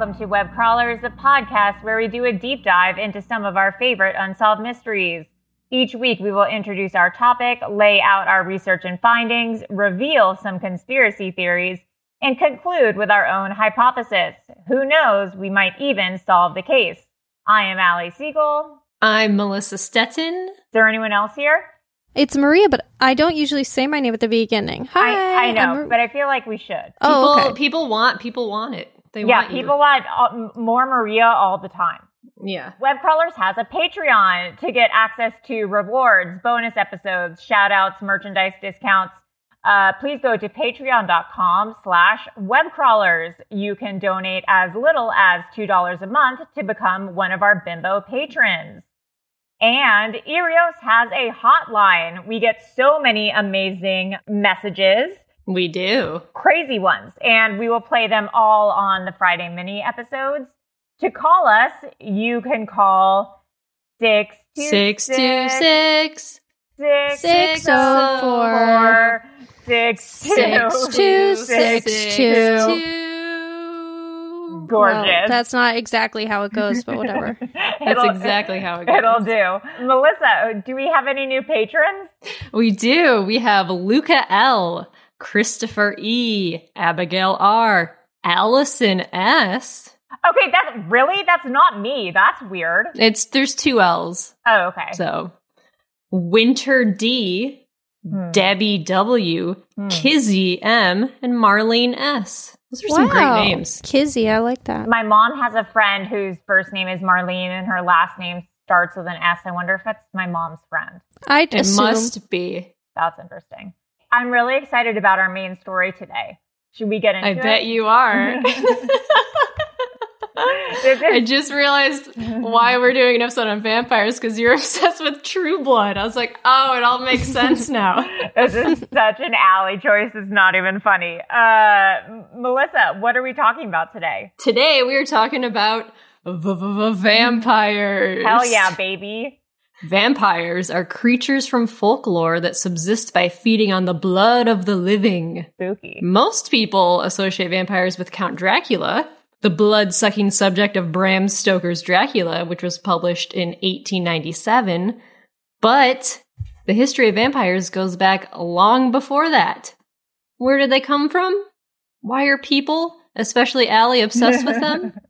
Welcome to Web Crawlers, the podcast where we do a deep dive into some of our favorite unsolved mysteries. Each week, we will introduce our topic, lay out our research and findings, reveal some conspiracy theories, and conclude with our own hypothesis. Who knows, we might even solve the case. I am Allie Siegel. I'm Melissa Stetten. Is there anyone else here? It's Maria, but I don't usually say my name at the beginning. Hi, I, I know, Mar- but I feel like we should. People, oh, okay. people want people want it. They yeah, people want uh, more Maria all the time. Yeah. Web Crawlers has a Patreon to get access to rewards, bonus episodes, shout outs, merchandise discounts. Uh, please go to patreon.com slash webcrawlers. You can donate as little as $2 a month to become one of our bimbo patrons. And Erios has a hotline. We get so many amazing messages, We do. crazy ones, and we will play them all on the Friday mini episodes. To call us, you can call six two Six two six six Six oh, oh four four six six two, two six two. two. Gorgeous. Well, that's not exactly how it goes, but whatever. That's exactly how it goes. It'll do. Melissa, do we have any new patrons? We do. We have Luca L, Christopher E, Abigail R, Allison S. Okay, that's really that's not me. That's weird. It's there's two L's. Oh, okay. So Winter D, Hmm. Debbie W, Hmm. Kizzy M, and Marlene S. Those are some great names. Kizzy, I like that. My mom has a friend whose first name is Marlene and her last name starts with an S. I wonder if that's my mom's friend. I'd It assume. must be. That's interesting. I'm really excited about our main story today. Should we get into I it? I bet you are. I just realized why we're doing an episode on vampires because you're obsessed with True Blood. I was like, oh, it all makes sense now. this is such an Allie choice. It's not even funny. Uh, Melissa, what are we talking about today? Today we are talking about v- v- vampires. Hell yeah, baby. Vampires are creatures from folklore that subsist by feeding on the blood of the living. Spooky. Most people associate vampires with Count Dracula, the blood sucking subject of Bram Stoker's Dracula, which was published in 1897. But the history of vampires goes back long before that. Where did they come from? Why are people, especially Allie, obsessed with them?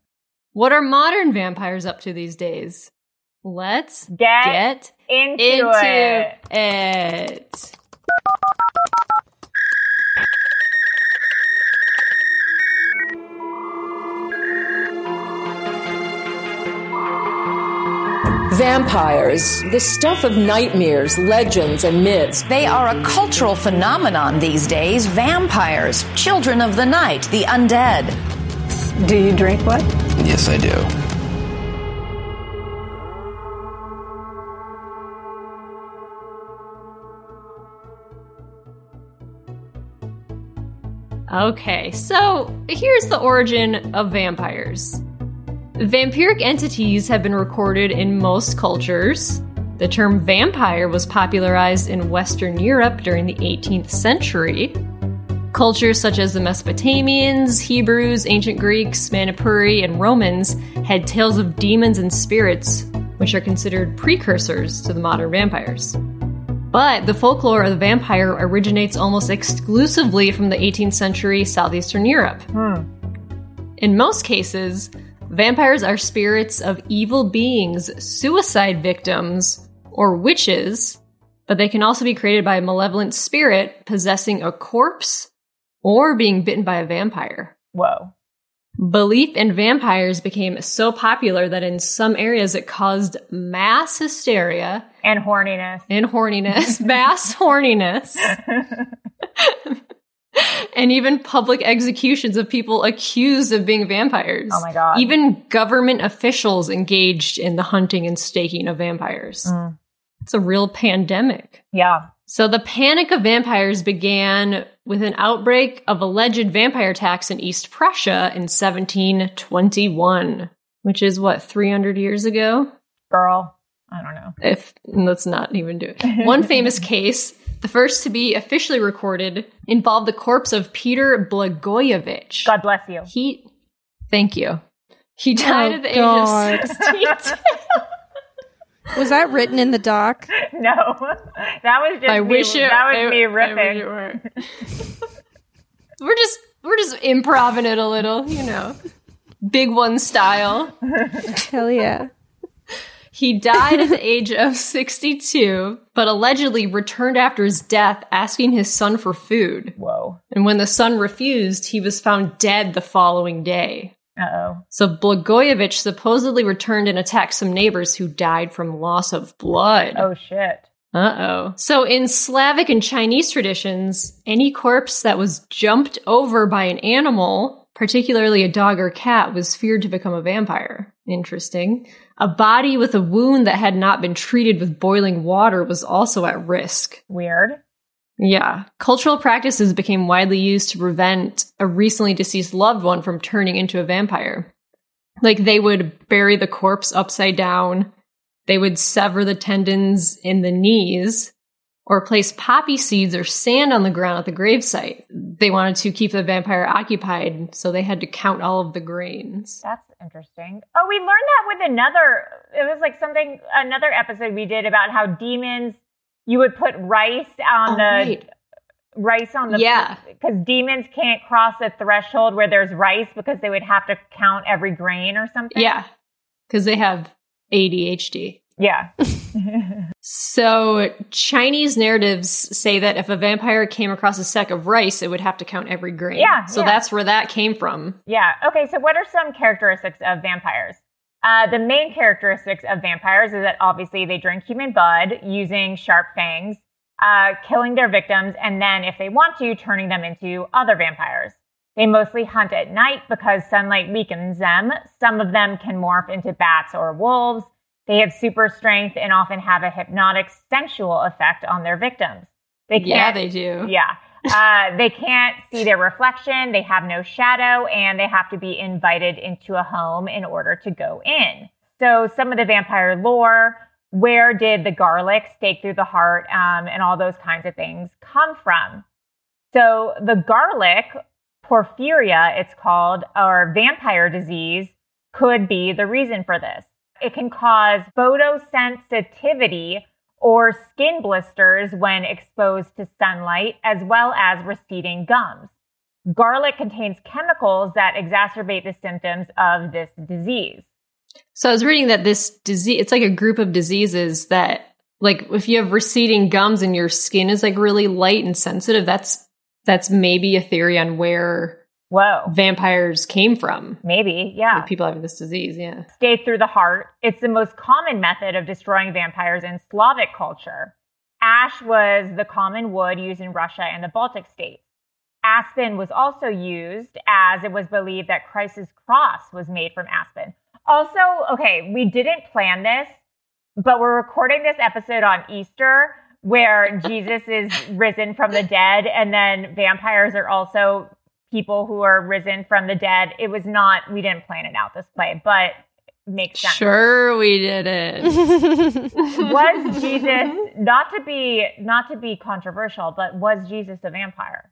What are modern vampires up to these days? Let's Get, get into, into it. it. Vampires, the stuff of nightmares, legends, and myths. They are a cultural phenomenon these days. Vampires, children of the night, the undead. Do you drink what? Yes, I do. Okay, so here's the origin of vampires. Vampiric entities have been recorded in most cultures. The term vampire was popularized in Western Europe during the 18th century. Cultures such as the Mesopotamians, Hebrews, ancient Greeks, Manipuri, and Romans had tales of demons and spirits, which are considered precursors to the modern vampires. But the folklore of the vampire originates almost exclusively from the 18th century southeastern Europe. Hmm. In most cases, vampires are spirits of evil beings, suicide victims, or witches, but they can also be created by a malevolent spirit possessing a corpse or being bitten by a vampire. Whoa. Belief in vampires became so popular that in some areas it caused mass hysteria And horniness. and horniness, mass horniness, and even public executions of people accused of being vampires. Oh my God. Even government officials engaged in the hunting and staking of vampires. Mm. It's a real pandemic. Yeah. So the panic of vampires began with an outbreak of alleged vampire attacks in East Prussia in 1721, which is what, 300 years ago? Girl. I don't know. If let's not even do it. One famous case, the first to be officially recorded, involved the corpse of Peter Blagojevich. God bless you. He thank you. He oh, died Oh, at the God. age of 62. Was that written in the doc? No. That was just I me, wish it that was I- me I wish ripping. it were. we're just we're just improving it a little, you know. Big one style. Hell yeah. He died at the age of 62, but allegedly returned after his death asking his son for food. Whoa. And when the son refused, he was found dead the following day. Uh oh. So Blagojevich supposedly returned and attacked some neighbors who died from loss of blood. Oh shit. Uh oh. So in Slavic and Chinese traditions, any corpse that was jumped over by an animal, particularly a dog or cat, was feared to become a vampire. Interesting. A body with a wound that had not been treated with boiling water was also at risk. Weird. Yeah. Cultural practices became widely used to prevent a recently deceased loved one from turning into a vampire. Like they would bury the corpse upside down, they would sever the tendons in the knees, or place poppy seeds or sand on the ground at the gravesite. They wanted to keep the vampire occupied, so they had to count all of the grains. That's interesting. Oh, we learned that with another. It was like something another episode we did about how demons. You would put rice on Oh, the right. rice on the Yeah. because demons can't cross a threshold where there's rice because they would have to count every grain or something. Yeah. Because they have ADHD. Yeah. So, Chinese narratives say that if a vampire came across a sack of rice, it would have to count every grain. Yeah, So yeah. that's where that came from. Yeah. Okay. So, what are some characteristics of vampires? Uh, the main characteristics of vampires is that obviously they drink human blood using sharp fangs, uh, killing their victims, and then, if they want to, turning them into other vampires. They mostly hunt at night because sunlight weakens them. Some of them can morph into bats or wolves. They have super strength and often have a hypnotic, sensual effect on their victims. They Yeah, they do. yeah. Uh, they can't see their reflection. They have no shadow and they have to be invited into a home in order to go in. So some of the vampire lore, where did the garlic stake through the heart, um, and all those kinds of things come from? So the garlic, porphyria, it's called, or vampire disease, could be the reason for this. It can cause photosensitivity or skin blisters when exposed to sunlight, as well as receding gums. Garlic contains chemicals that exacerbate the symptoms of this disease. So, I was reading that this disease, it's like a group of diseases that, like, if you have receding gums and your skin is like really light and sensitive, that's that's maybe a theory on where Whoa. vampires came from. Maybe, yeah. Like people having this disease, yeah. Stayed through the heart. It's the most common method of destroying vampires in Slavic culture. Ash was the common wood used in Russia and the Baltic states. Aspen was also used as it was believed that Christ's cross was made from aspen. Also, okay, we didn't plan this, but we're recording this episode on Easter where Jesus is risen from the dead and then vampires are also people who are risen from the dead. It was not we didn't plan it out this way, but makes sense. Sure, we did it. was Jesus not to be not to be controversial, but was Jesus a vampire?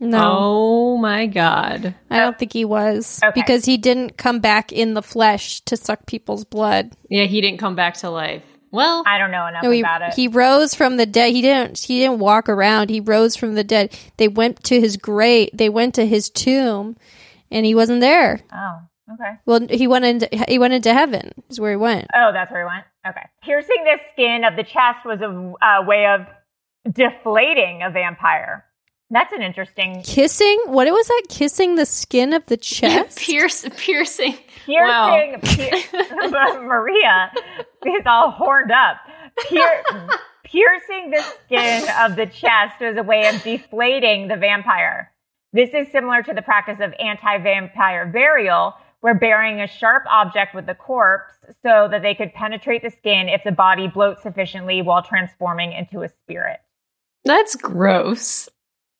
No, Oh my god. I don't think he was Okay. because he didn't come back in the flesh to suck people's blood. Yeah, he didn't come back to life. Well, I don't know enough No, he, about it. he rose from the dead. He didn't. He didn't walk around. He rose from the dead. They went to his grave. They went to his tomb, and he wasn't there. oh, okay. Well, he went into he went into heaven. Is where he went. Oh, that's where he went. Okay. Piercing the skin of the chest was a, a way of deflating a vampire. That's an interesting Kissing. What it was that? Kissing the skin of the chest. pierce, piercing. Piercing. Pier- Maria is all horned up. Pier- piercing the skin of the chest was a way of deflating the vampire. This is similar to the practice of anti-vampire burial, where burying a sharp object with the corpse so that they could penetrate the skin if the body bloats sufficiently while transforming into a spirit. That's gross.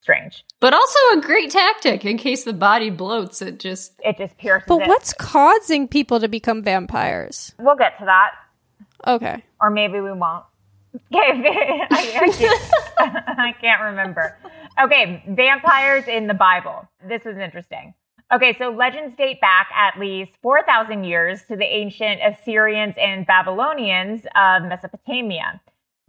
Strange. But also a great tactic in case the body bloats. It just It just pierces But it. what's causing people to become vampires? We'll get to that. Okay. or maybe we won't. Okay, I, I, can't, I can't remember. Okay, vampires in the Bible. This was interesting. Okay, so legends date back at least 4,000 years to the ancient Assyrians and Babylonians of Mesopotamia.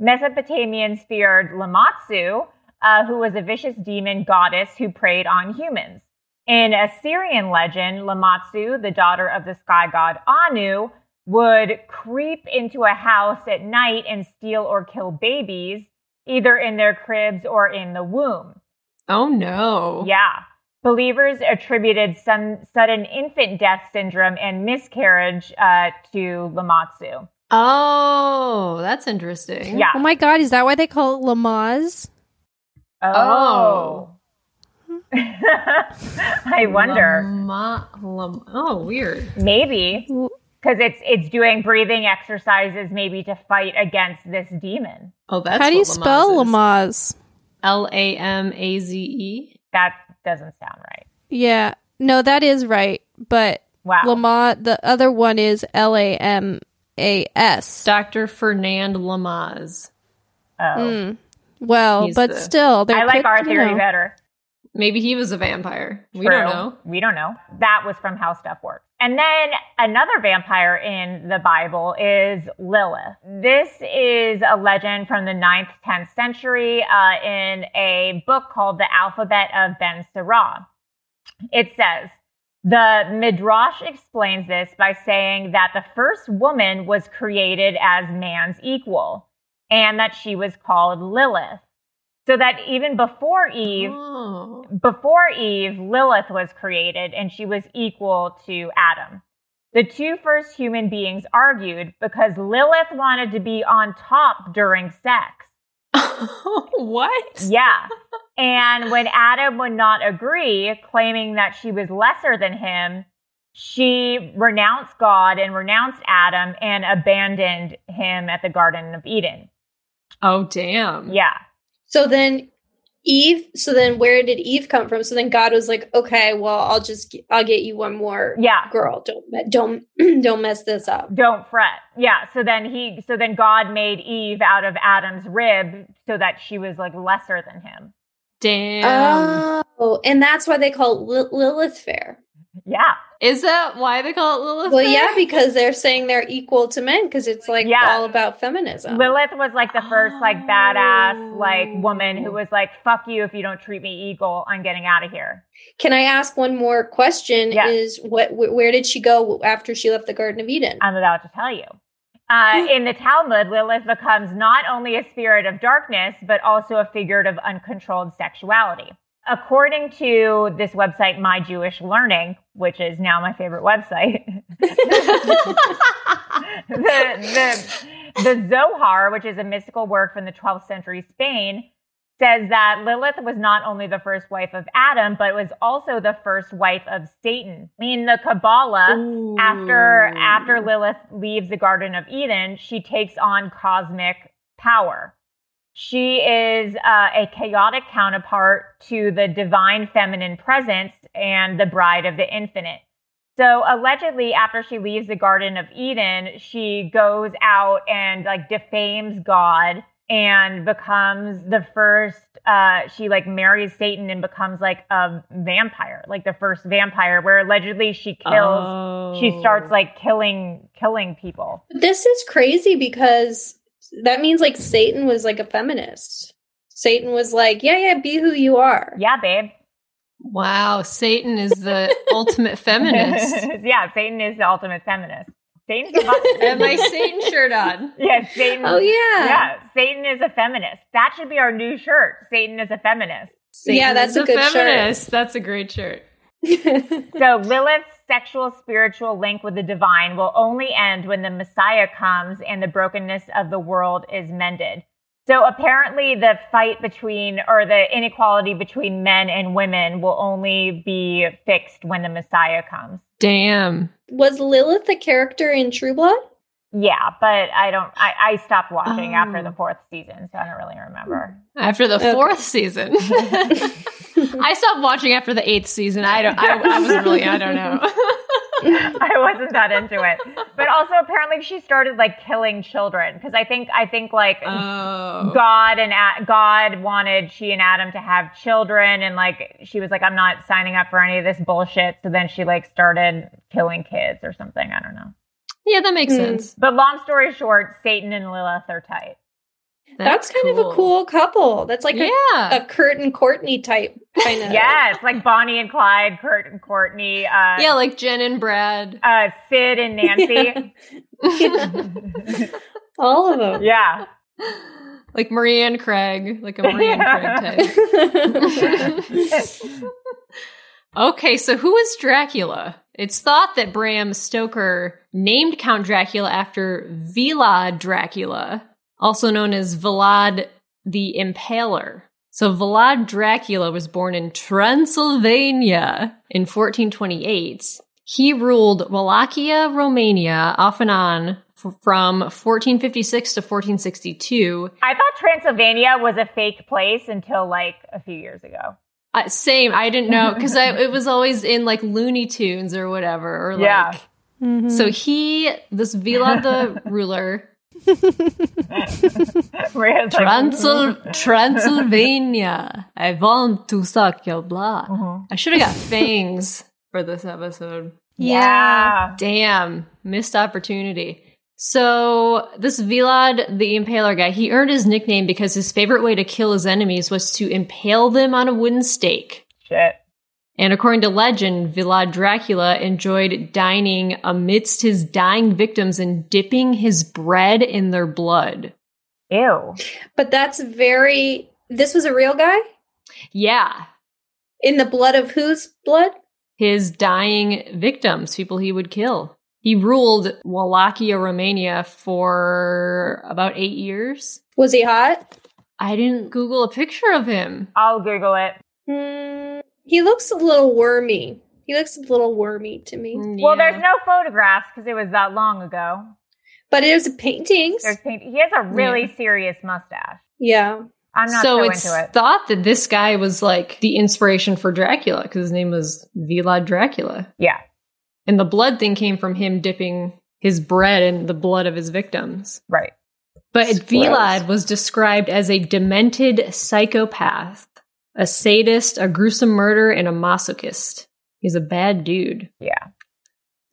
Mesopotamians feared Lamatsu, uh, who was a vicious demon goddess who preyed on humans. In Assyrian legend, Lamatsu, the daughter of the sky god Anu, would creep into a house at night and steal or kill babies, either in their cribs or in the womb. Oh no. Yeah. Believers attributed some sudden infant death syndrome and miscarriage uh, to Lamatsu. Oh, that's interesting. Yeah. Oh my god, is that why they call it Lamaze? Oh. I wonder. Lama- lam- oh, weird. Maybe because it's it's doing breathing exercises, maybe to fight against this demon. Oh, that's How do you what spell Lamaze Lamaze? L A M A Z E. That doesn't sound right. Yeah. No, that is right. But Wow. Lama the other one is L A M A S. Dr. Fernand Lamaze. Oh. Hmm. Well, He's but the- still there I like could- our you theory know. better. Maybe he was a vampire. We True. don't know. We don't know. That was from How Stuff Works. And then another vampire in the Bible is Lilith. This is a legend from the 9th, 10th century uh, in a book called The Alphabet of Ben Sirah. It says, the Midrash explains this by saying that the first woman was created as man's equal and that she was called Lilith. So that even before Eve, Oh. before Eve, Lilith was created and she was equal to Adam. The two first human beings argued because Lilith wanted to be on top during sex. what? Yeah. And when Adam would not agree, claiming that she was lesser than him, she renounced God and renounced Adam and abandoned him at the Garden of Eden. Oh, damn. Yeah. So then Eve, so then where did Eve come from? So then God was like, "Okay, well, I'll just I'll get you one more Yeah. girl. Don't don't don't mess this up." Don't fret. Yeah. So then he, so then God made Eve out of Adam's rib so that she was like lesser than him. Damn. Oh, and that's why they call it Lilith Fair. Yeah. Is that why they call it Lilith? Well, Fair? yeah, because they're saying they're equal to men because it's like Yeah. all about feminism. Lilith was like the first like badass like woman who was like, fuck you if you don't treat me equal. I'm getting out of here. Can I ask one more question? Yeah. Is what wh- where did she go after she left the Garden of Eden? I'm about to tell you. Uh, in the Talmud, Lilith becomes not only a spirit of darkness, but also a figure of uncontrolled sexuality. According to this website, My Jewish Learning, which is now my favorite website, the, the, the Zohar, which is a mystical work from the 12th century Spain, says that Lilith was not only the first wife of Adam, but was also the first wife of Satan. In the Kabbalah, Ooh. after after Lilith leaves the Garden of Eden, she takes on cosmic power. She is uh, a chaotic counterpart to the divine feminine presence and the bride of the infinite. So allegedly, after she leaves the Garden of Eden, she goes out and like defames God and becomes the first uh she like marries satan and becomes like a vampire like the first vampire where allegedly she kills oh. she starts like killing killing people this is crazy because that means like satan was like a feminist satan was like yeah yeah be who you are yeah babe wow satan is the ultimate feminist yeah satan is the ultimate feminist Satan's and my Satan shirt on. Yes, Satan. Oh yeah, yeah. Satan is a feminist. That should be our new shirt. Satan is a feminist. Satan yeah, that's a, a, good feminist. Shirt. That's a great shirt. So Lilith's sexual spiritual link with the divine will only end when the Messiah comes and the brokenness of the world is mended. So apparently the fight between or the inequality between men and women will only be fixed when the Messiah comes. Damn. Was Lilith the character in True Blood? Yeah, but I don't. I, I stopped watching oh. after the oh. fourth season, so I don't really remember. After the fourth okay. season, I stopped watching after the eighth season. I don't. I, I was really. I don't know. I wasn't that into it, but also apparently she started like killing children because I think I think like oh. God and A- God wanted she and Adam to have children, and like she was like, I'm not signing up for any of this bullshit. So then she like started killing kids or something. I don't know. Yeah, that makes mm. sense. But long story short, Satan and Lilith are tight. That's, That's kind cool. of a cool couple. That's like yeah. a, a Kurt and Courtney type kind of. yes, like Bonnie and Clyde, Kurt and Courtney. Uh, yeah, like Jen and Brad. Uh, Sid and Nancy. Yeah. All of them. Yeah. Like Maria and Craig, like a Maria and Craig type. okay, so who is Dracula? It's thought that Bram Stoker named Count Dracula after Vlad Dracula, also known as Vlad the Impaler. So Vlad Dracula was born in Transylvania in 1428. He ruled Wallachia, Romania off and on from 1456 to 1462. I thought Transylvania was a fake place until like a few years ago. Uh, same. I didn't know because it was always in like Looney Tunes or whatever. Or like, yeah. Mm-hmm. So he, this Vlad the ruler, Transyl- Transylvania. I want to suck your blood. Uh-huh. I should have got fangs for this episode. Yeah. Damn. Missed opportunity. So this Vlad the Impaler guy, he earned his nickname because his favorite way to kill his enemies was to impale them on a wooden stake. Shit. And according to legend, Vlad Dracula enjoyed dining amidst his dying victims and dipping his bread in their blood. Ew. But that's very. This was a real guy? Yeah. In the blood of whose blood? His dying victims, people he would kill. He ruled Wallachia, Romania for about eight years. Was he hot? I didn't Google a picture of him. I'll Google it. Mm, he looks a little wormy. He looks a little wormy to me. Yeah. Well, there's no photographs because it was that long ago. But there's paintings. There's paint- he has a really yeah. serious mustache. Yeah. I'm not so, so it's into it. thought that this guy was like the inspiration for Dracula because his name was Vlad Dracula. Yeah. And the blood thing came from him dipping his bread in the blood of his victims. Right. But Vlad was described as a demented psychopath, a sadist, a gruesome murderer, and a masochist. He's a bad dude. Yeah.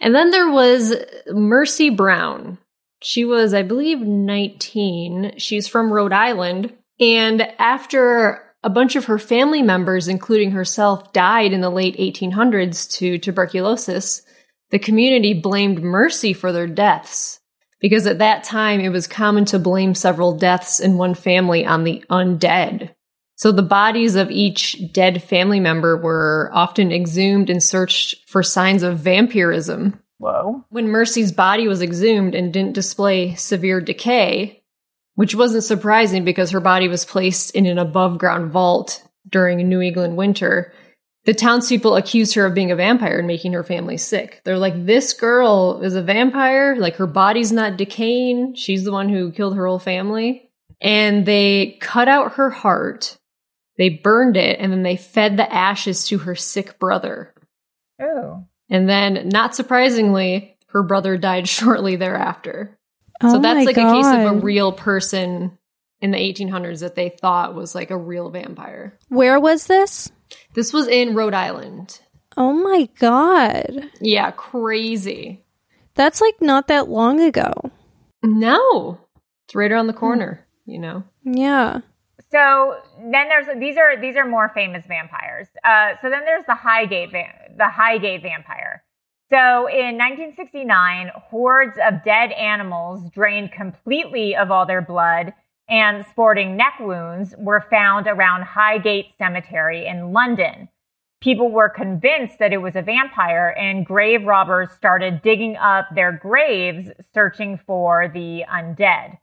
And then there was Mercy Brown. She was, I believe, 19. She's from Rhode Island. And after a bunch of her family members, including herself, died in the late 1800s to tuberculosis, the community blamed Mercy for their deaths because at that time it was common to blame several deaths in one family on the undead. So the bodies of each dead family member were often exhumed and searched for signs of vampirism. Whoa. When Mercy's body was exhumed and didn't display severe decay, which wasn't surprising because her body was placed in an above ground vault during a New England winter, the townspeople accuse her of being a vampire and making her family sick. They're like, this girl is a vampire. Like, her body's not decaying. She's the one who killed her whole family. And they cut out her heart, they burned it, and then they fed the ashes to her sick brother. Oh. And then, not surprisingly, her brother died shortly thereafter. Oh so that's like a case of a real person in the 1800s that they thought was like a real vampire. Where was this? This was in Rhode Island. Oh my god. Yeah, crazy. That's like not that long ago. No, it's right around the corner, you know? Yeah. So then there's these are these are more famous vampires. Uh, so then there's the Highgate va- the Highgate vampire. So in 1969, hordes of dead animals drained completely of all their blood and sporting neck wounds were found around Highgate Cemetery in London. People were convinced that it was a vampire, and grave robbers started digging up their graves searching for the undead.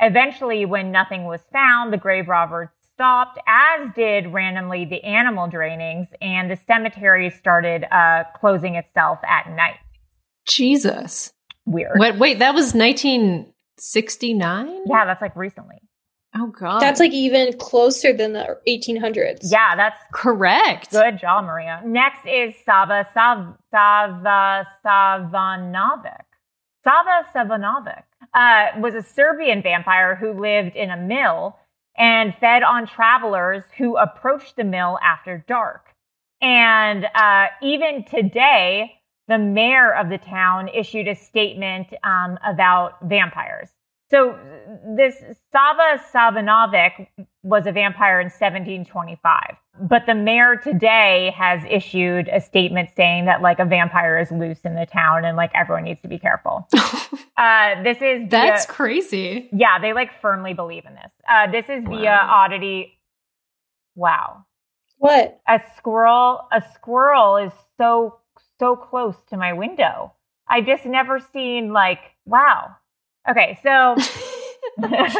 Eventually, when nothing was found, the grave robbers stopped, as did randomly the animal drainings, and the cemetery started uh, closing itself at night. Jesus. Weird. Wait, wait, that was 1969? Yeah, that's like recently. Oh, God. That's like even closer than the 1800s. Yeah, that's correct. Good job, Maria. Next is Sava Sav- Sava Savanovic. Sava Savanovic uh, was a Serbian vampire who lived in a mill and fed on travelers who approached the mill after dark. And uh, even today, the mayor of the town issued a statement um, about vampires. So this Sava Savanovic was a vampire in 1725, but the mayor today has issued a statement saying that like a vampire is loose in the town and like everyone needs to be careful. uh, this is via- That's crazy. yeah, they like firmly believe in this. Uh, this is via oddity. Wow, What? a squirrel a squirrel is so so close to my window i just never seen like wow okay so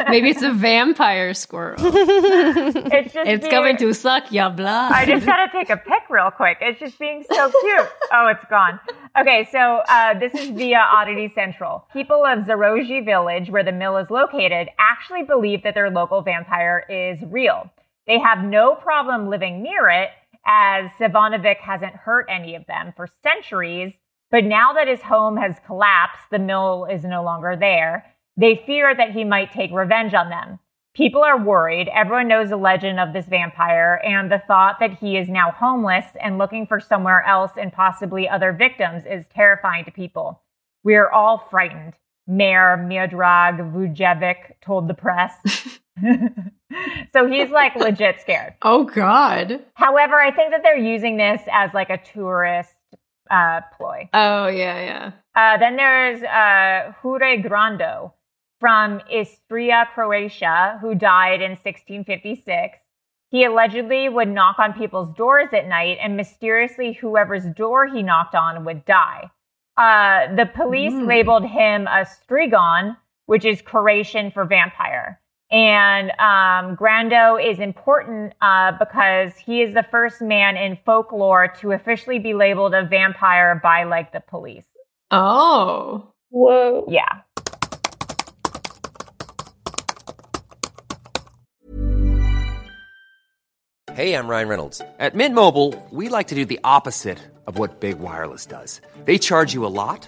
Maybe it's a vampire squirrel. it's just It's being- coming to suck your blood. I just gotta take a pic real quick. It's just being so cute. Oh, it's gone. Okay, so uh, this is via Oddity Central. People of Zaroji village, where the mill is located, actually believe that their local vampire is real. They have no problem living near it, as Savanovic hasn't hurt any of them for centuries. But now that his home has collapsed, the mill is no longer there. They fear that he might take revenge on them. People are worried. Everyone knows the legend of this vampire, and the thought that he is now homeless and looking for somewhere else and possibly other victims is terrifying to people. We are all frightened. Mayor Miodrag Vujevic told the press. so he's like legit scared. Oh, God. However, I think that they're using this as like a tourist uh, ploy. Oh, yeah, yeah. Uh, then there's uh, Hure Grando from Istria, Croatia, who died in 1656. He allegedly would knock on people's doors at night, and mysteriously, whoever's door he knocked on would die. Uh, the police Mm. labeled him a strigon, which is Croatian for vampire. And um, Grando is important uh, because he is the first man in folklore to officially be labeled a vampire by like the police. Oh. Whoa. Yeah. Hey, I'm Ryan Reynolds. At Mint Mobile, we like to do the opposite of what Big Wireless does. They charge you a lot,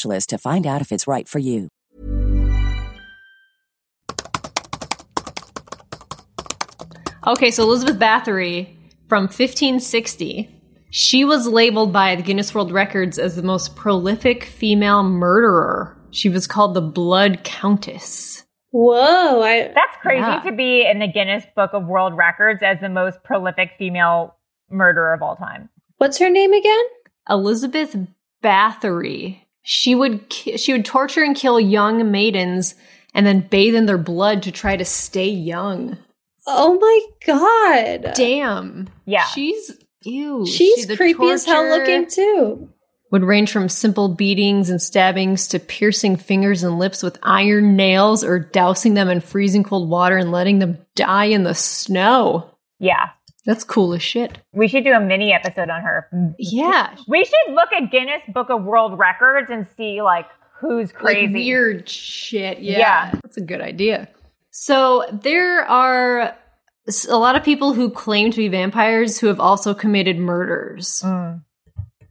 to find out if it's right for you. Okay, so Elizabeth Bathory from 1560, she was labeled by the Guinness World Records as the most prolific female murderer. She was called the Blood Countess. Whoa, I, That's crazy Yeah. to be in the Guinness Book of World Records as the most prolific female murderer of all time. what's her name again? Elizabeth Bathory. She would ki- she would torture and kill young maidens and then bathe in their blood to try to stay young. Oh my god. Damn. Yeah. She's ew. She's She- creepy as hell looking too. Would range from simple beatings and stabbings to piercing fingers and lips with iron nails or dousing them in freezing cold water and letting them die in the snow. Yeah. That's cool as shit. We should do a mini episode on her. Yeah. We should look at Guinness Book of World Records and see like who's crazy. Like weird shit. Yeah. Yeah. That's a good idea. So there are a lot of people who claim to be vampires who have also committed murders. Mm.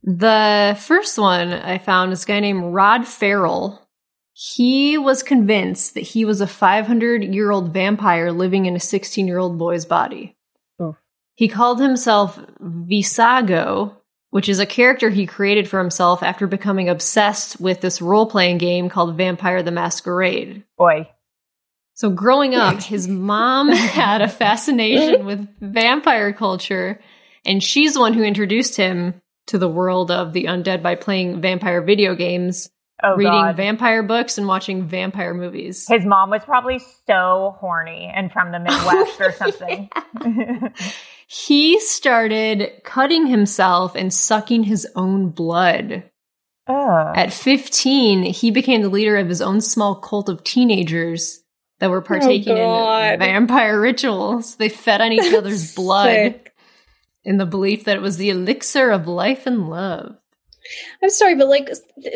The first one I found is a guy named Rod Ferrell. He was convinced that he was a 500 year old vampire living in a 16 year old boy's body. He called himself Vesago, which is a character he created for himself after becoming obsessed with this role playing game called Vampire the Masquerade. Boy. So growing up, his mom had a fascination with vampire culture, and she's the one who introduced him to the world of the undead by playing vampire video games, Oh reading god. vampire books, and watching vampire movies. His mom was probably so horny and from the Midwest or oh, something. He started cutting himself and sucking his own blood. Ugh. At 15, he became the leader of his own small cult of teenagers that were oh, partaking in vampire rituals. They fed on each other's blood Sick. in the belief that it was the elixir of life and love. I'm sorry, but like,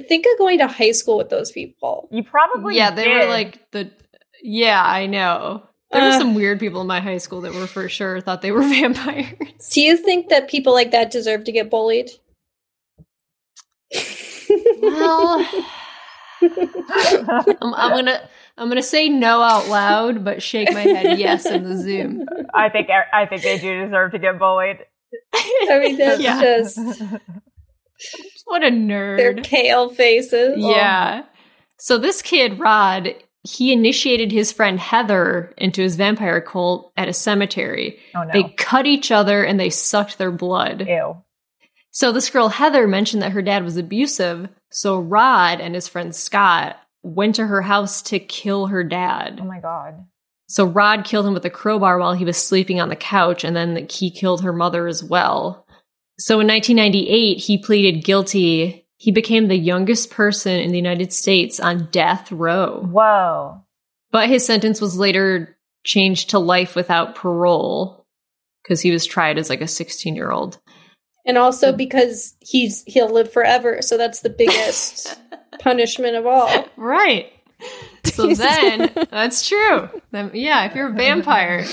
think of going to high school with those people. You probably yeah, they did. were like the. Yeah, I know. There were Ugh. some weird people in my high school that were for sure thought they were vampires. Do you think that people like that deserve to get bullied? Well, I'm, I'm gonna I'm gonna say no out loud, but shake my head yes in the Zoom. I think er, I think they do deserve to get bullied. I mean, that's Yeah. just What a nerd. their nerd. pale faces. Yeah. So this kid, Rod, he initiated his friend Heather into his vampire cult at a cemetery. Oh no. They cut each other and they sucked their blood. Ew. So this girl Heather mentioned that her dad was abusive. So Rod and his friend Scott went to her house to kill her dad. Oh my god. So Rod killed him with a crowbar while he was sleeping on the couch, and then he killed her mother as well. So in 1998, he pleaded guilty. He became the youngest person in the United States on death row. Whoa. But his sentence was later changed to life without parole because he was tried as like a 16 year old. And also because he's he'll live forever, so that's the biggest punishment of all. Right. So then, that's true. Then, yeah, if you're a vampire,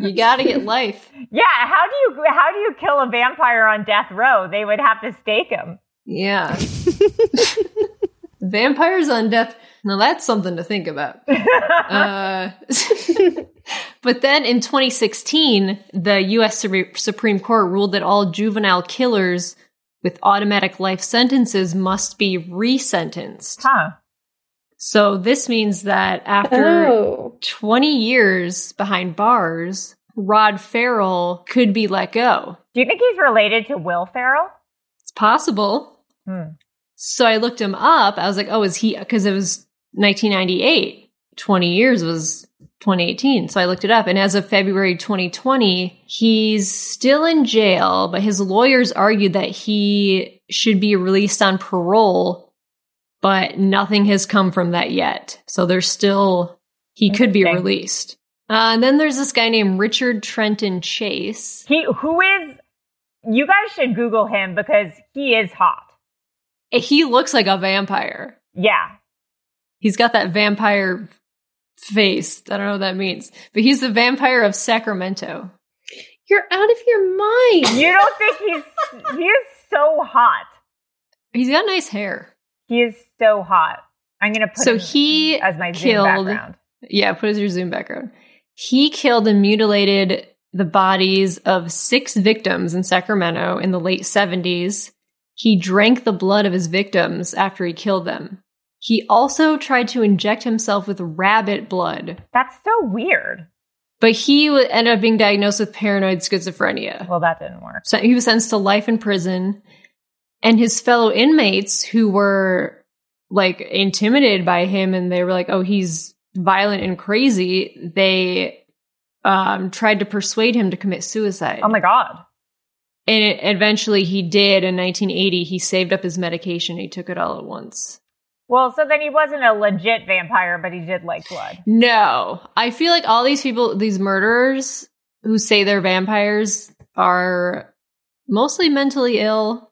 you got to get life. Yeah, how do you how do you kill a vampire on death row? They would have to stake him. Yeah. Vampires on death. Now that's something to think about. uh, but then in 2016, the U.S. Supreme Court ruled that all juvenile killers with automatic life sentences must be resentenced. Huh. So this means that after oh. 20 years behind bars, Rod Ferrell could be let go. Do you think he's related to Will Ferrell? It's possible. Hmm. So I looked him up. I was like, oh, is he? Because it was 1998. 20 years was 2018. So I looked it up. And as of February 2020, he's still in jail, but his lawyers argued that he should be released on parole, but nothing has come from that yet. So there's still, he could be released. Uh, and then there's this guy named Richard Trenton Chase. He, who is, you guys should Google him because he is hot. He looks like a vampire. Yeah. He's got that vampire face. I don't know what that means, but he's the vampire of Sacramento. You're out of your mind. You don't think he's he is so hot. He's got nice hair. He is so hot. I'm gonna put so he as my killed, Zoom background. Yeah, put as your Zoom background. He killed and mutilated the bodies of six victims in Sacramento in the late 70s. He drank the blood of his victims after he killed them. He also tried to inject himself with rabbit blood. That's so weird. But he ended up being diagnosed with paranoid schizophrenia. Well, that didn't work. So he was sentenced to life in prison. And his fellow inmates who were like intimidated by him and they were like, oh, he's violent and crazy, they um, tried to persuade him to commit suicide. Oh my God. And it, eventually he did in 1980. He saved up his medication. He took it all at once. Well, so then he wasn't a legit vampire, but he did like blood. No. I feel like all these people, these murderers who say they're vampires are mostly mentally ill.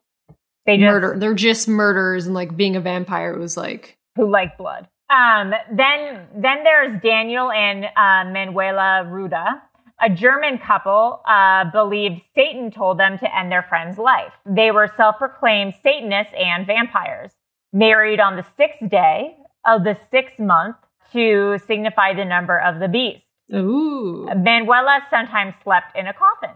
They just, murder. They're just murderers and like being a vampire was like who like blood. Um, then then there's Daniel and uh, Manuela Ruda. A German couple uh, believed Satan told them to end their friend's life. They were self-proclaimed Satanists and vampires married on the sixth day of the sixth month to signify the number of the beast. Ooh. Manuela sometimes slept in a coffin.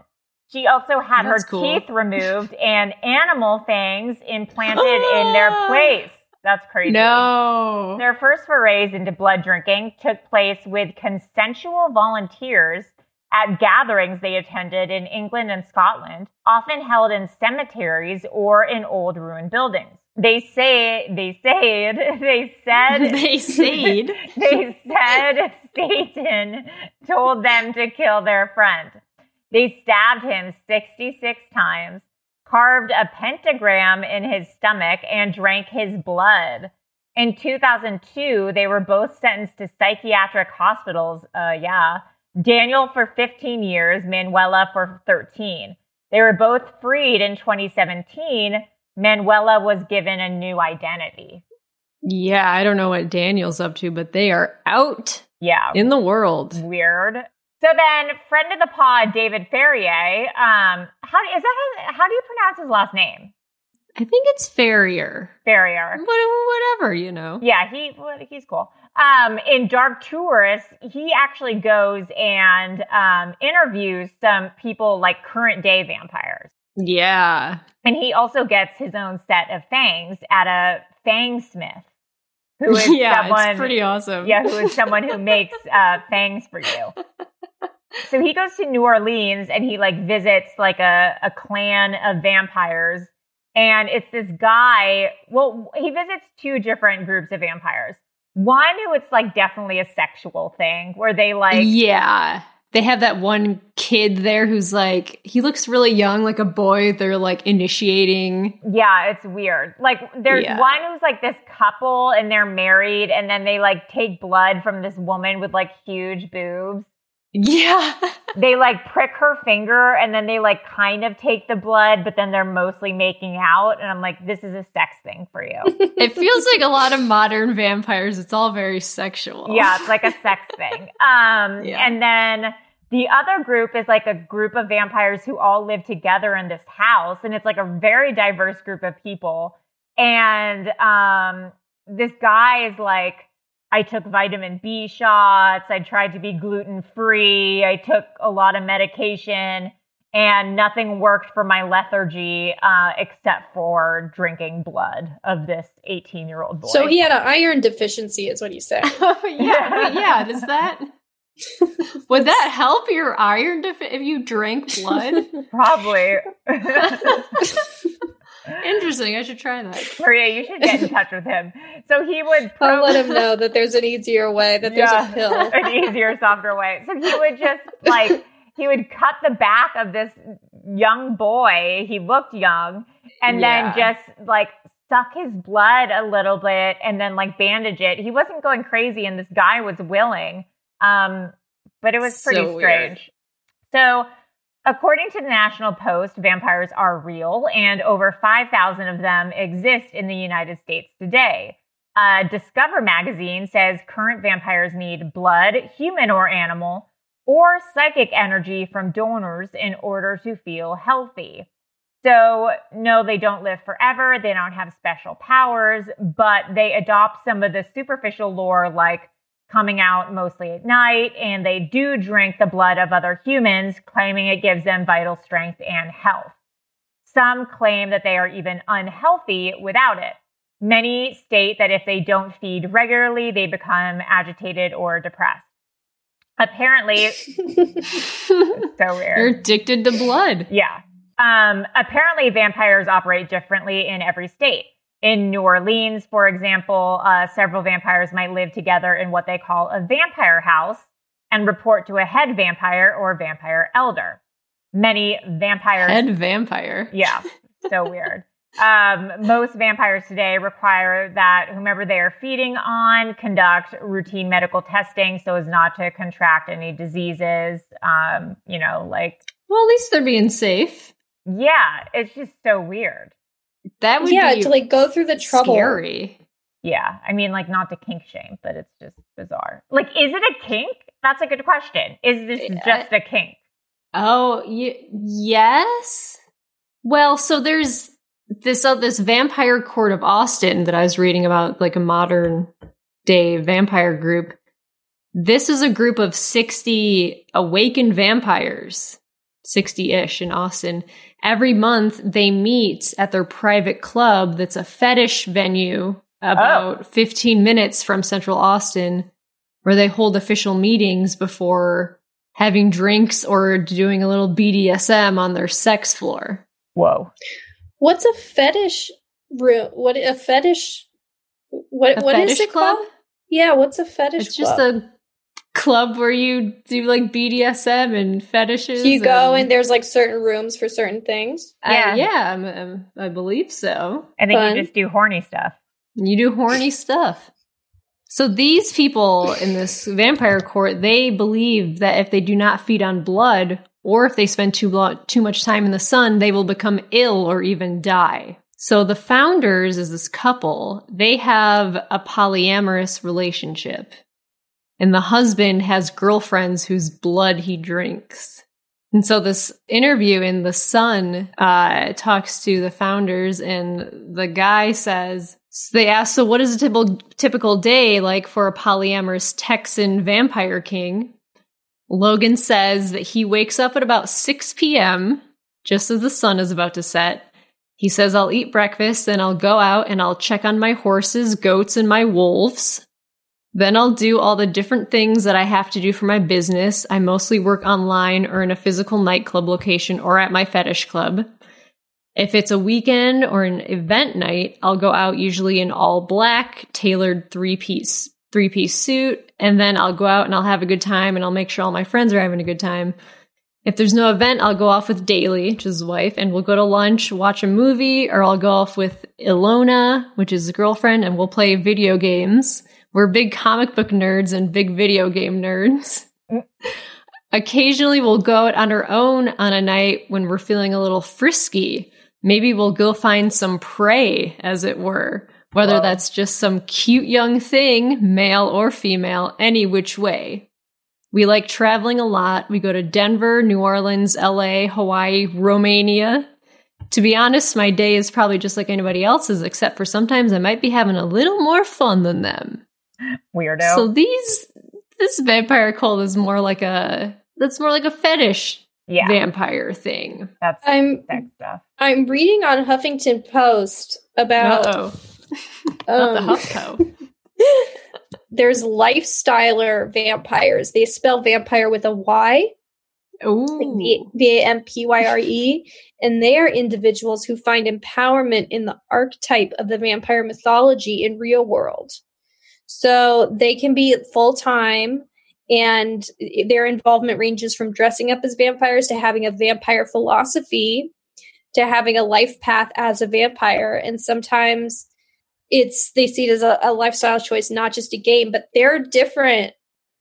She also had That's her cool. teeth removed and animal fangs implanted in their place. That's crazy. No. Their first forays into blood drinking took place with consensual volunteers at gatherings they attended in England and Scotland, often held in cemeteries or in old ruined buildings. They say they said they said they said they said Satan told them to kill their friend. They stabbed him 66 times, carved a pentagram in his stomach, and drank his blood. In 2002, they were both sentenced to psychiatric hospitals. Uh, yeah. Daniel for 15 years, Manuela for 13. They were both freed in 2017 Manuela was given a new identity. Yeah, I don't know what Daniel's up to, but they are out yeah. in the world. Weird. So then, friend of the pod, David Farrier. Um, how is that? How, how do you pronounce his last name? I think it's Ferrier. Ferrier. Whatever, you know. Yeah, he he's cool. Um, in Dark Tourist, he actually goes and um, interviews some people like current day vampires. Yeah. And he also gets his own set of fangs at a fang smith. Who is yeah, someone, it's pretty awesome. Yeah, who is someone who makes uh, fangs for you. So he goes to New Orleans and he like visits like a, a clan of vampires. And it's this guy. Well, he visits two different groups of vampires. One who it's like definitely a sexual thing where they like Yeah they have that one kid there who's like he looks really young like a boy they're like initiating yeah it's weird like there's Yeah. one who's like this couple and they're married and then they like take blood from this woman with like huge boobs Yeah. they like prick her finger and then they like kind of take the blood, but then they're mostly making out. And I'm like, this is a sex thing for you. it feels like a lot of modern vampires. It's all very sexual. Yeah, it's like a sex thing. Um, Yeah. And then the other group is like a group of vampires who all live together in this house. And it's like a very diverse group of people. And um, this guy is like, I took vitamin B shots. I tried to be gluten free. I took a lot of medication and nothing worked for my lethargy uh, except for drinking blood of this 18 year old boy. So he had an iron deficiency, is what he said. yeah, wait, yeah. Does that would that help your iron defi- if you drank blood? Probably. Interesting. I should try that. Maria, you should get in touch with him. So he would. I'll let him know that there's an easier way, that there's a pill. an easier, softer way. So he would just like he would cut the back of this young boy. He looked young, and Yeah. then just like suck his blood a little bit, and then like bandage it. He wasn't going crazy, and this guy was willing. Um, but it was pretty So weird. strange. So. According to the National Post, vampires are real, and over 5,000 of them exist in the United States today. Uh, Discover magazine says current vampires need blood, human or animal, or psychic energy from donors in order to feel healthy. So, no, they don't live forever. They don't have special powers, but they adopt some of the superficial lore, like coming out mostly at night, and they do drink the blood of other humans, claiming it gives them vital strength and health. Some claim that they are even unhealthy without it. Many state that if they don't feed regularly, they become agitated or depressed. Apparently, so rare. You're addicted to blood. Yeah. Um, apparently, vampires operate differently in every state. In New Orleans, for example, uh, several vampires might live together in what they call a vampire house and report to a head vampire or vampire elder. Many vampires. Head vampire. Yeah, so weird. Um, most vampires today require that whomever they are feeding on conduct routine medical testing so as not to contract any diseases. Um, you know, like, Well, at least they're being safe. yeah, it's just so weird. That would yeah, be to like go through the trouble. scary. Yeah, I mean, like, not to kink shame, but it's just bizarre. Like, is it a kink? That's a good question. Is this just a kink? Oh, y- yes. Well, so there's this uh, this vampire court of Austin that I was reading about, like a modern day vampire group. This is a group of sixty awakened vampires, sixty ish in Austin. Every month they meet at their private club. That's a fetish venue about oh. fifteen minutes from Central Austin, where they hold official meetings before having drinks or doing a little BDSM on their sex floor. Whoa. What's a fetish room? What a fetish? What A what is fetish it club? called? Yeah, what's a fetish? It's just a club where you do like BDSM and fetishes. So you go and there's like certain rooms for certain things. Uh, Yeah. yeah, I'm, I'm, I believe so. I think Fun. you just do horny stuff. You do horny stuff. So these people in this vampire court, they believe that if they do not feed on blood or if they spend too lo- too much time in the sun, they will become ill or even die. So the founders is this couple. They have a polyamorous relationship. And the husband has girlfriends whose blood he drinks. And so this interview in The Sun uh, talks to the founders, and the guy says, so they ask, so what is a typical, typical day like for a polyamorous Texan vampire king? Logan says that he wakes up at about 6 p.m., just as the sun is about to set. He says, I'll eat breakfast, then I'll go out and I'll check on my horses, goats, and my wolves. Then I'll do all the different things that I have to do for my business. I mostly work online or in a physical nightclub location or at my fetish club. If it's a weekend or an event night, I'll go out usually in all black, tailored three piece three piece suit, and then I'll go out and I'll have a good time and I'll make sure all my friends are having a good time. If there's no event, I'll go off with Daly, which is his wife, and we'll go to lunch, watch a movie, or I'll go off with Ilona, which is his girlfriend, and we'll play video games. We're big comic book nerds and big video game nerds. Occasionally, we'll go out on our own on a night when we're feeling a little frisky. Maybe we'll go find some prey, as it were, whether that's just some cute young thing, male or female, any which way. We like traveling a lot. We go to Denver, New Orleans, LA, Hawaii, Romania. To be honest, my day is probably just like anybody else's, except for sometimes I might be having a little more fun than them. Weirdo. So these this vampire cult is more like a that's more like a fetish yeah. vampire thing. That's I'm sex stuff. I'm reading on Huffington Post about Uh-oh. Not the um, HuffPo. there's lifestyler vampires. They spell vampire with a Y, Ooh. V V A M P Y R E, and they are individuals who find empowerment in the archetype of the vampire mythology in real world. So they can be full time, and their involvement ranges from dressing up as vampires to having a vampire philosophy to having a life path as a vampire. And sometimes it's they see it as a, a lifestyle choice, not just a game, but they're different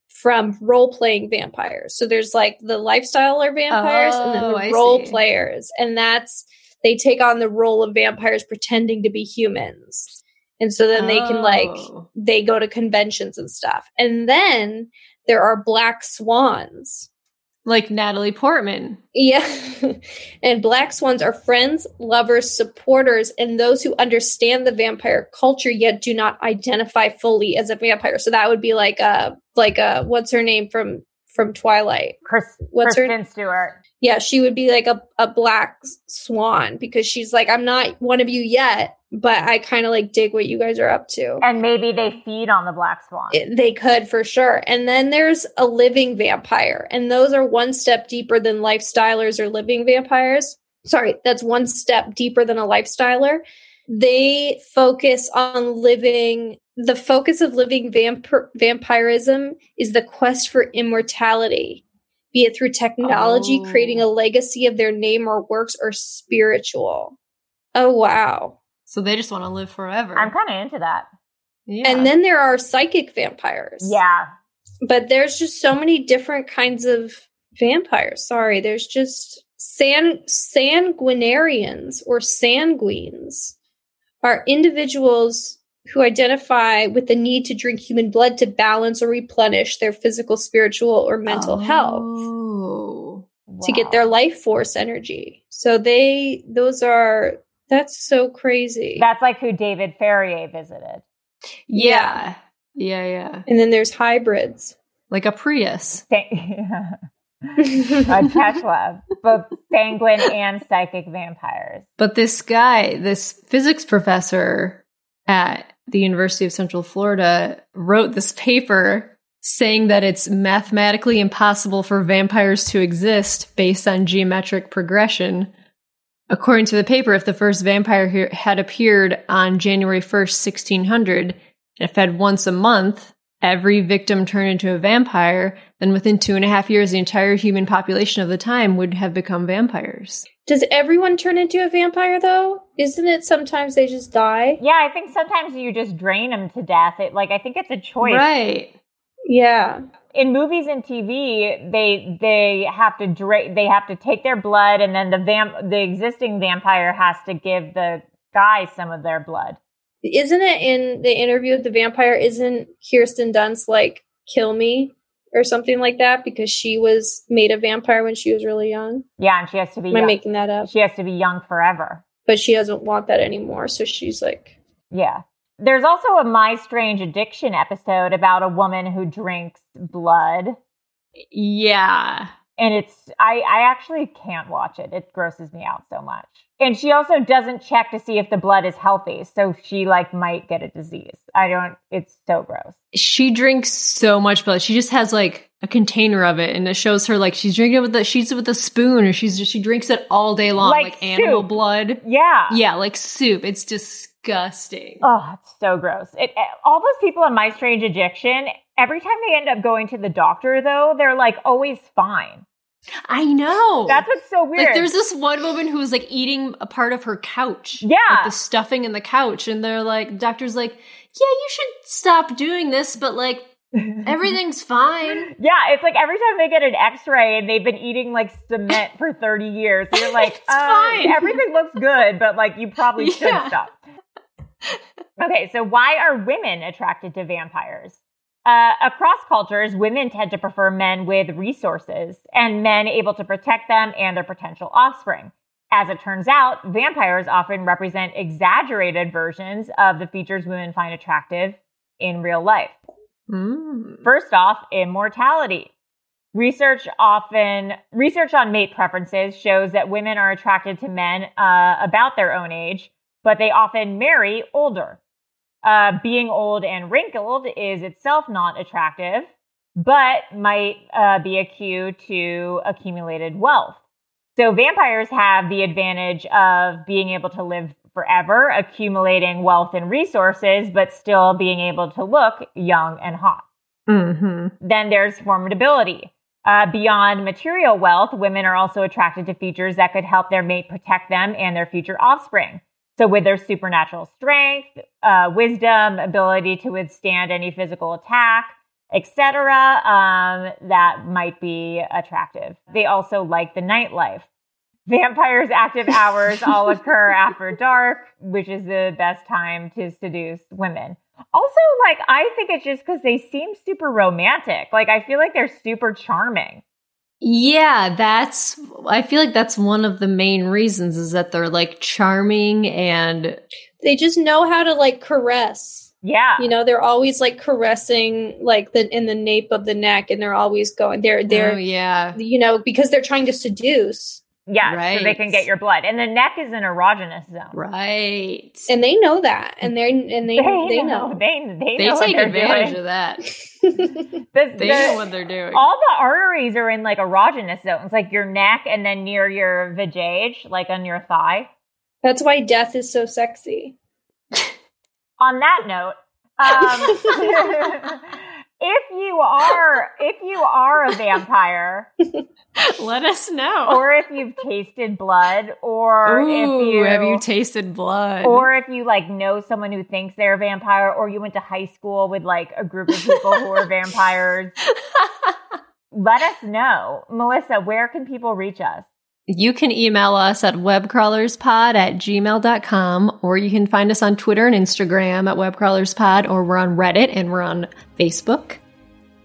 from role playing vampires. So there's like the lifestyler vampires and then Oh, the I role see. players. And that's they take on the role of vampires pretending to be humans. And so then they can like Oh. they go to conventions and stuff. And then there are black swans. like Natalie Portman. Yeah. and black swans are friends, lovers, supporters, and those who understand the vampire culture yet do not identify fully as a vampire. So that would be like a like a what's her name from from Twilight? Chris, What's her- Kristen Stewart. Yeah, she would be like a, a black swan because she's like, I'm not one of you yet, but I kind of like dig what you guys are up to. And maybe they feed on the black swan. It- they could for sure. And then there's a living vampire, and those are one step deeper than lifestylers or living vampires. Sorry, that's one step deeper than a lifestyler. They focus on living. The focus of living vampir- vampirism is the quest for immortality, be it through technology, Oh. creating a oh. legacy of their name or works, or spiritual. Oh, wow. So they just want to live forever. I'm kind of into that. yeah. And then there are psychic vampires. Yeah. but there's just so many different kinds of vampires. Sorry, there's just san sanguinarians or sanguines are individuals who identify with the need to drink human blood to balance or replenish their physical, spiritual, or mental health Oh. to get their life force energy. So they those are that's so crazy. That's like who David Farrier visited. Yeah. Yeah, yeah. and then there's hybrids. Like a Prius. Sa- a Tesla, both sanguine and psychic vampires. But this guy, this physics professor at the University of Central Florida, wrote this paper saying that it's mathematically impossible for vampires to exist based on geometric progression. According to the paper, if the first vampire had appeared on January 1st, 1600, and fed once a month, every victim turned into a vampire, then within two and a half years, the entire human population of the time would have become vampires. Does everyone turn into a vampire though? Isn't it sometimes they just die? Yeah, I think sometimes you just drain them to death. It like I think it's a choice. Right. Yeah. In movies and TV, they they have to dra- they have to take their blood, and then the vamp the existing vampire has to give the guy some of their blood. Isn't it in the interview with the vampire? Isn't Kirsten Dunst like kill me or something like that because she was made a vampire when she was really young? Yeah, and she has to be. Am I making that up? She has to be young forever. But she doesn't want that anymore, so she's like, Yeah. There's also a My Strange Addiction episode about a woman who drinks blood. Yeah. And it's, I, I actually can't watch it. It grosses me out so much. And she also doesn't check to see if the blood is healthy. So she like might get a disease. I don't, it's so gross. She drinks so much blood. She just has like a container of it and it shows her like she's drinking it with the she's with a spoon or she's just she drinks it all day long. Like Like, animal blood. Yeah. Yeah, like soup. It's disgusting. Oh, it's so gross. It, eh, all those people on My Strange Addiction, every time they end up going to the doctor, though, they're like always fine. I know. That's what's so weird. Like there's this one woman who was like eating a part of her couch. Yeah. Like the stuffing in the couch. And they're like, doctor's like, yeah, you should stop doing this, but like, Everything's fine. Yeah, it's like every time they get an X-ray and they've been eating like cement for thirty years, you're like, uh, fine. everything looks good, but like you probably should Yeah. stop. okay, so why are women attracted to vampires? Uh, across cultures, women tend to prefer men with resources and men able to protect them and their potential offspring. As it turns out, vampires often represent exaggerated versions of the features women find attractive in real life. First off, immortality. Research often research on mate preferences shows that women are attracted to men uh, about their own age, but they often marry older. Uh, being old and wrinkled is itself not attractive, but might uh, be a cue to accumulated wealth. So vampires have the advantage of being able to live forever, accumulating wealth and resources, but still being able to look young and hot. Mm-hmm. Then there's formidability. Uh, beyond material wealth, women are also attracted to features that could help their mate protect them and their future offspring. So, with their supernatural strength, uh, wisdom, ability to withstand any physical attack, etc., um, that might be attractive. They also like the nightlife. Vampires' active hours all occur after dark, which is the best time to seduce women. Also, like, I think it's just because they seem super romantic. Like, I feel like they're super charming. Yeah, that's I feel like that's one of the main reasons is that they're like charming and They just know how to like caress. Yeah. You know, they're always like caressing like the in the nape of the neck and they're always going they're they're oh yeah. you know, because they're trying to seduce. Yeah, so they can get your blood. And the neck is an erogenous zone. Right. And they know that. And they're and they they, know. They, they, They know take they're advantage doing. of that. The- They the- know what they're doing. All the arteries are in like erogenous zones, like your neck and then near your vajayjay, like on your thigh. That's why death is so sexy. On that note, um, if you are if you are a vampire, Let us know. or if you've tasted blood, or Ooh, if you have you tasted blood? or if you like know someone who thinks they're a vampire, or you went to high school with like a group of people who are vampires, let us know. Melissa, where can people reach us? You can email us at webcrawlerspod at gmail.com, or you can find us on Twitter and Instagram at webcrawlerspod, or we're on Reddit and we're on Facebook.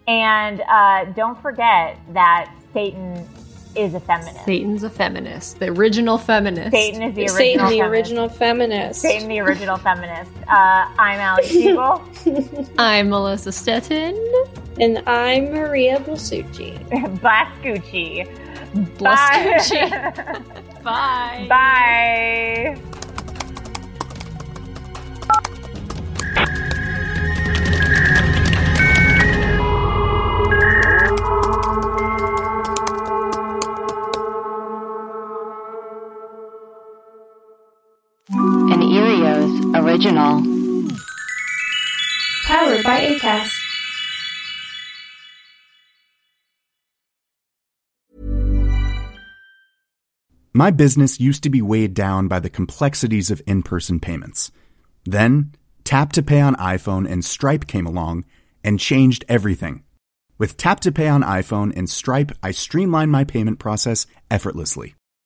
And uh, don't forget that Satan is a feminist. Satan's a feminist, the original feminist. Satan is the original Satan, the feminist. original feminist. Satan, the original feminist. Uh, I'm Alex Siegel. I'm Melissa Stetten. And I'm Maria Blasucci. Blascucci. Blascucci. Bye. Bye. Bye. An Earios original. Powered by ACAST. My business used to be weighed down by the complexities of in person payments. Then, Tap to Pay on iPhone and Stripe came along and changed everything. With Tap to Pay on iPhone and Stripe, I streamlined my payment process effortlessly.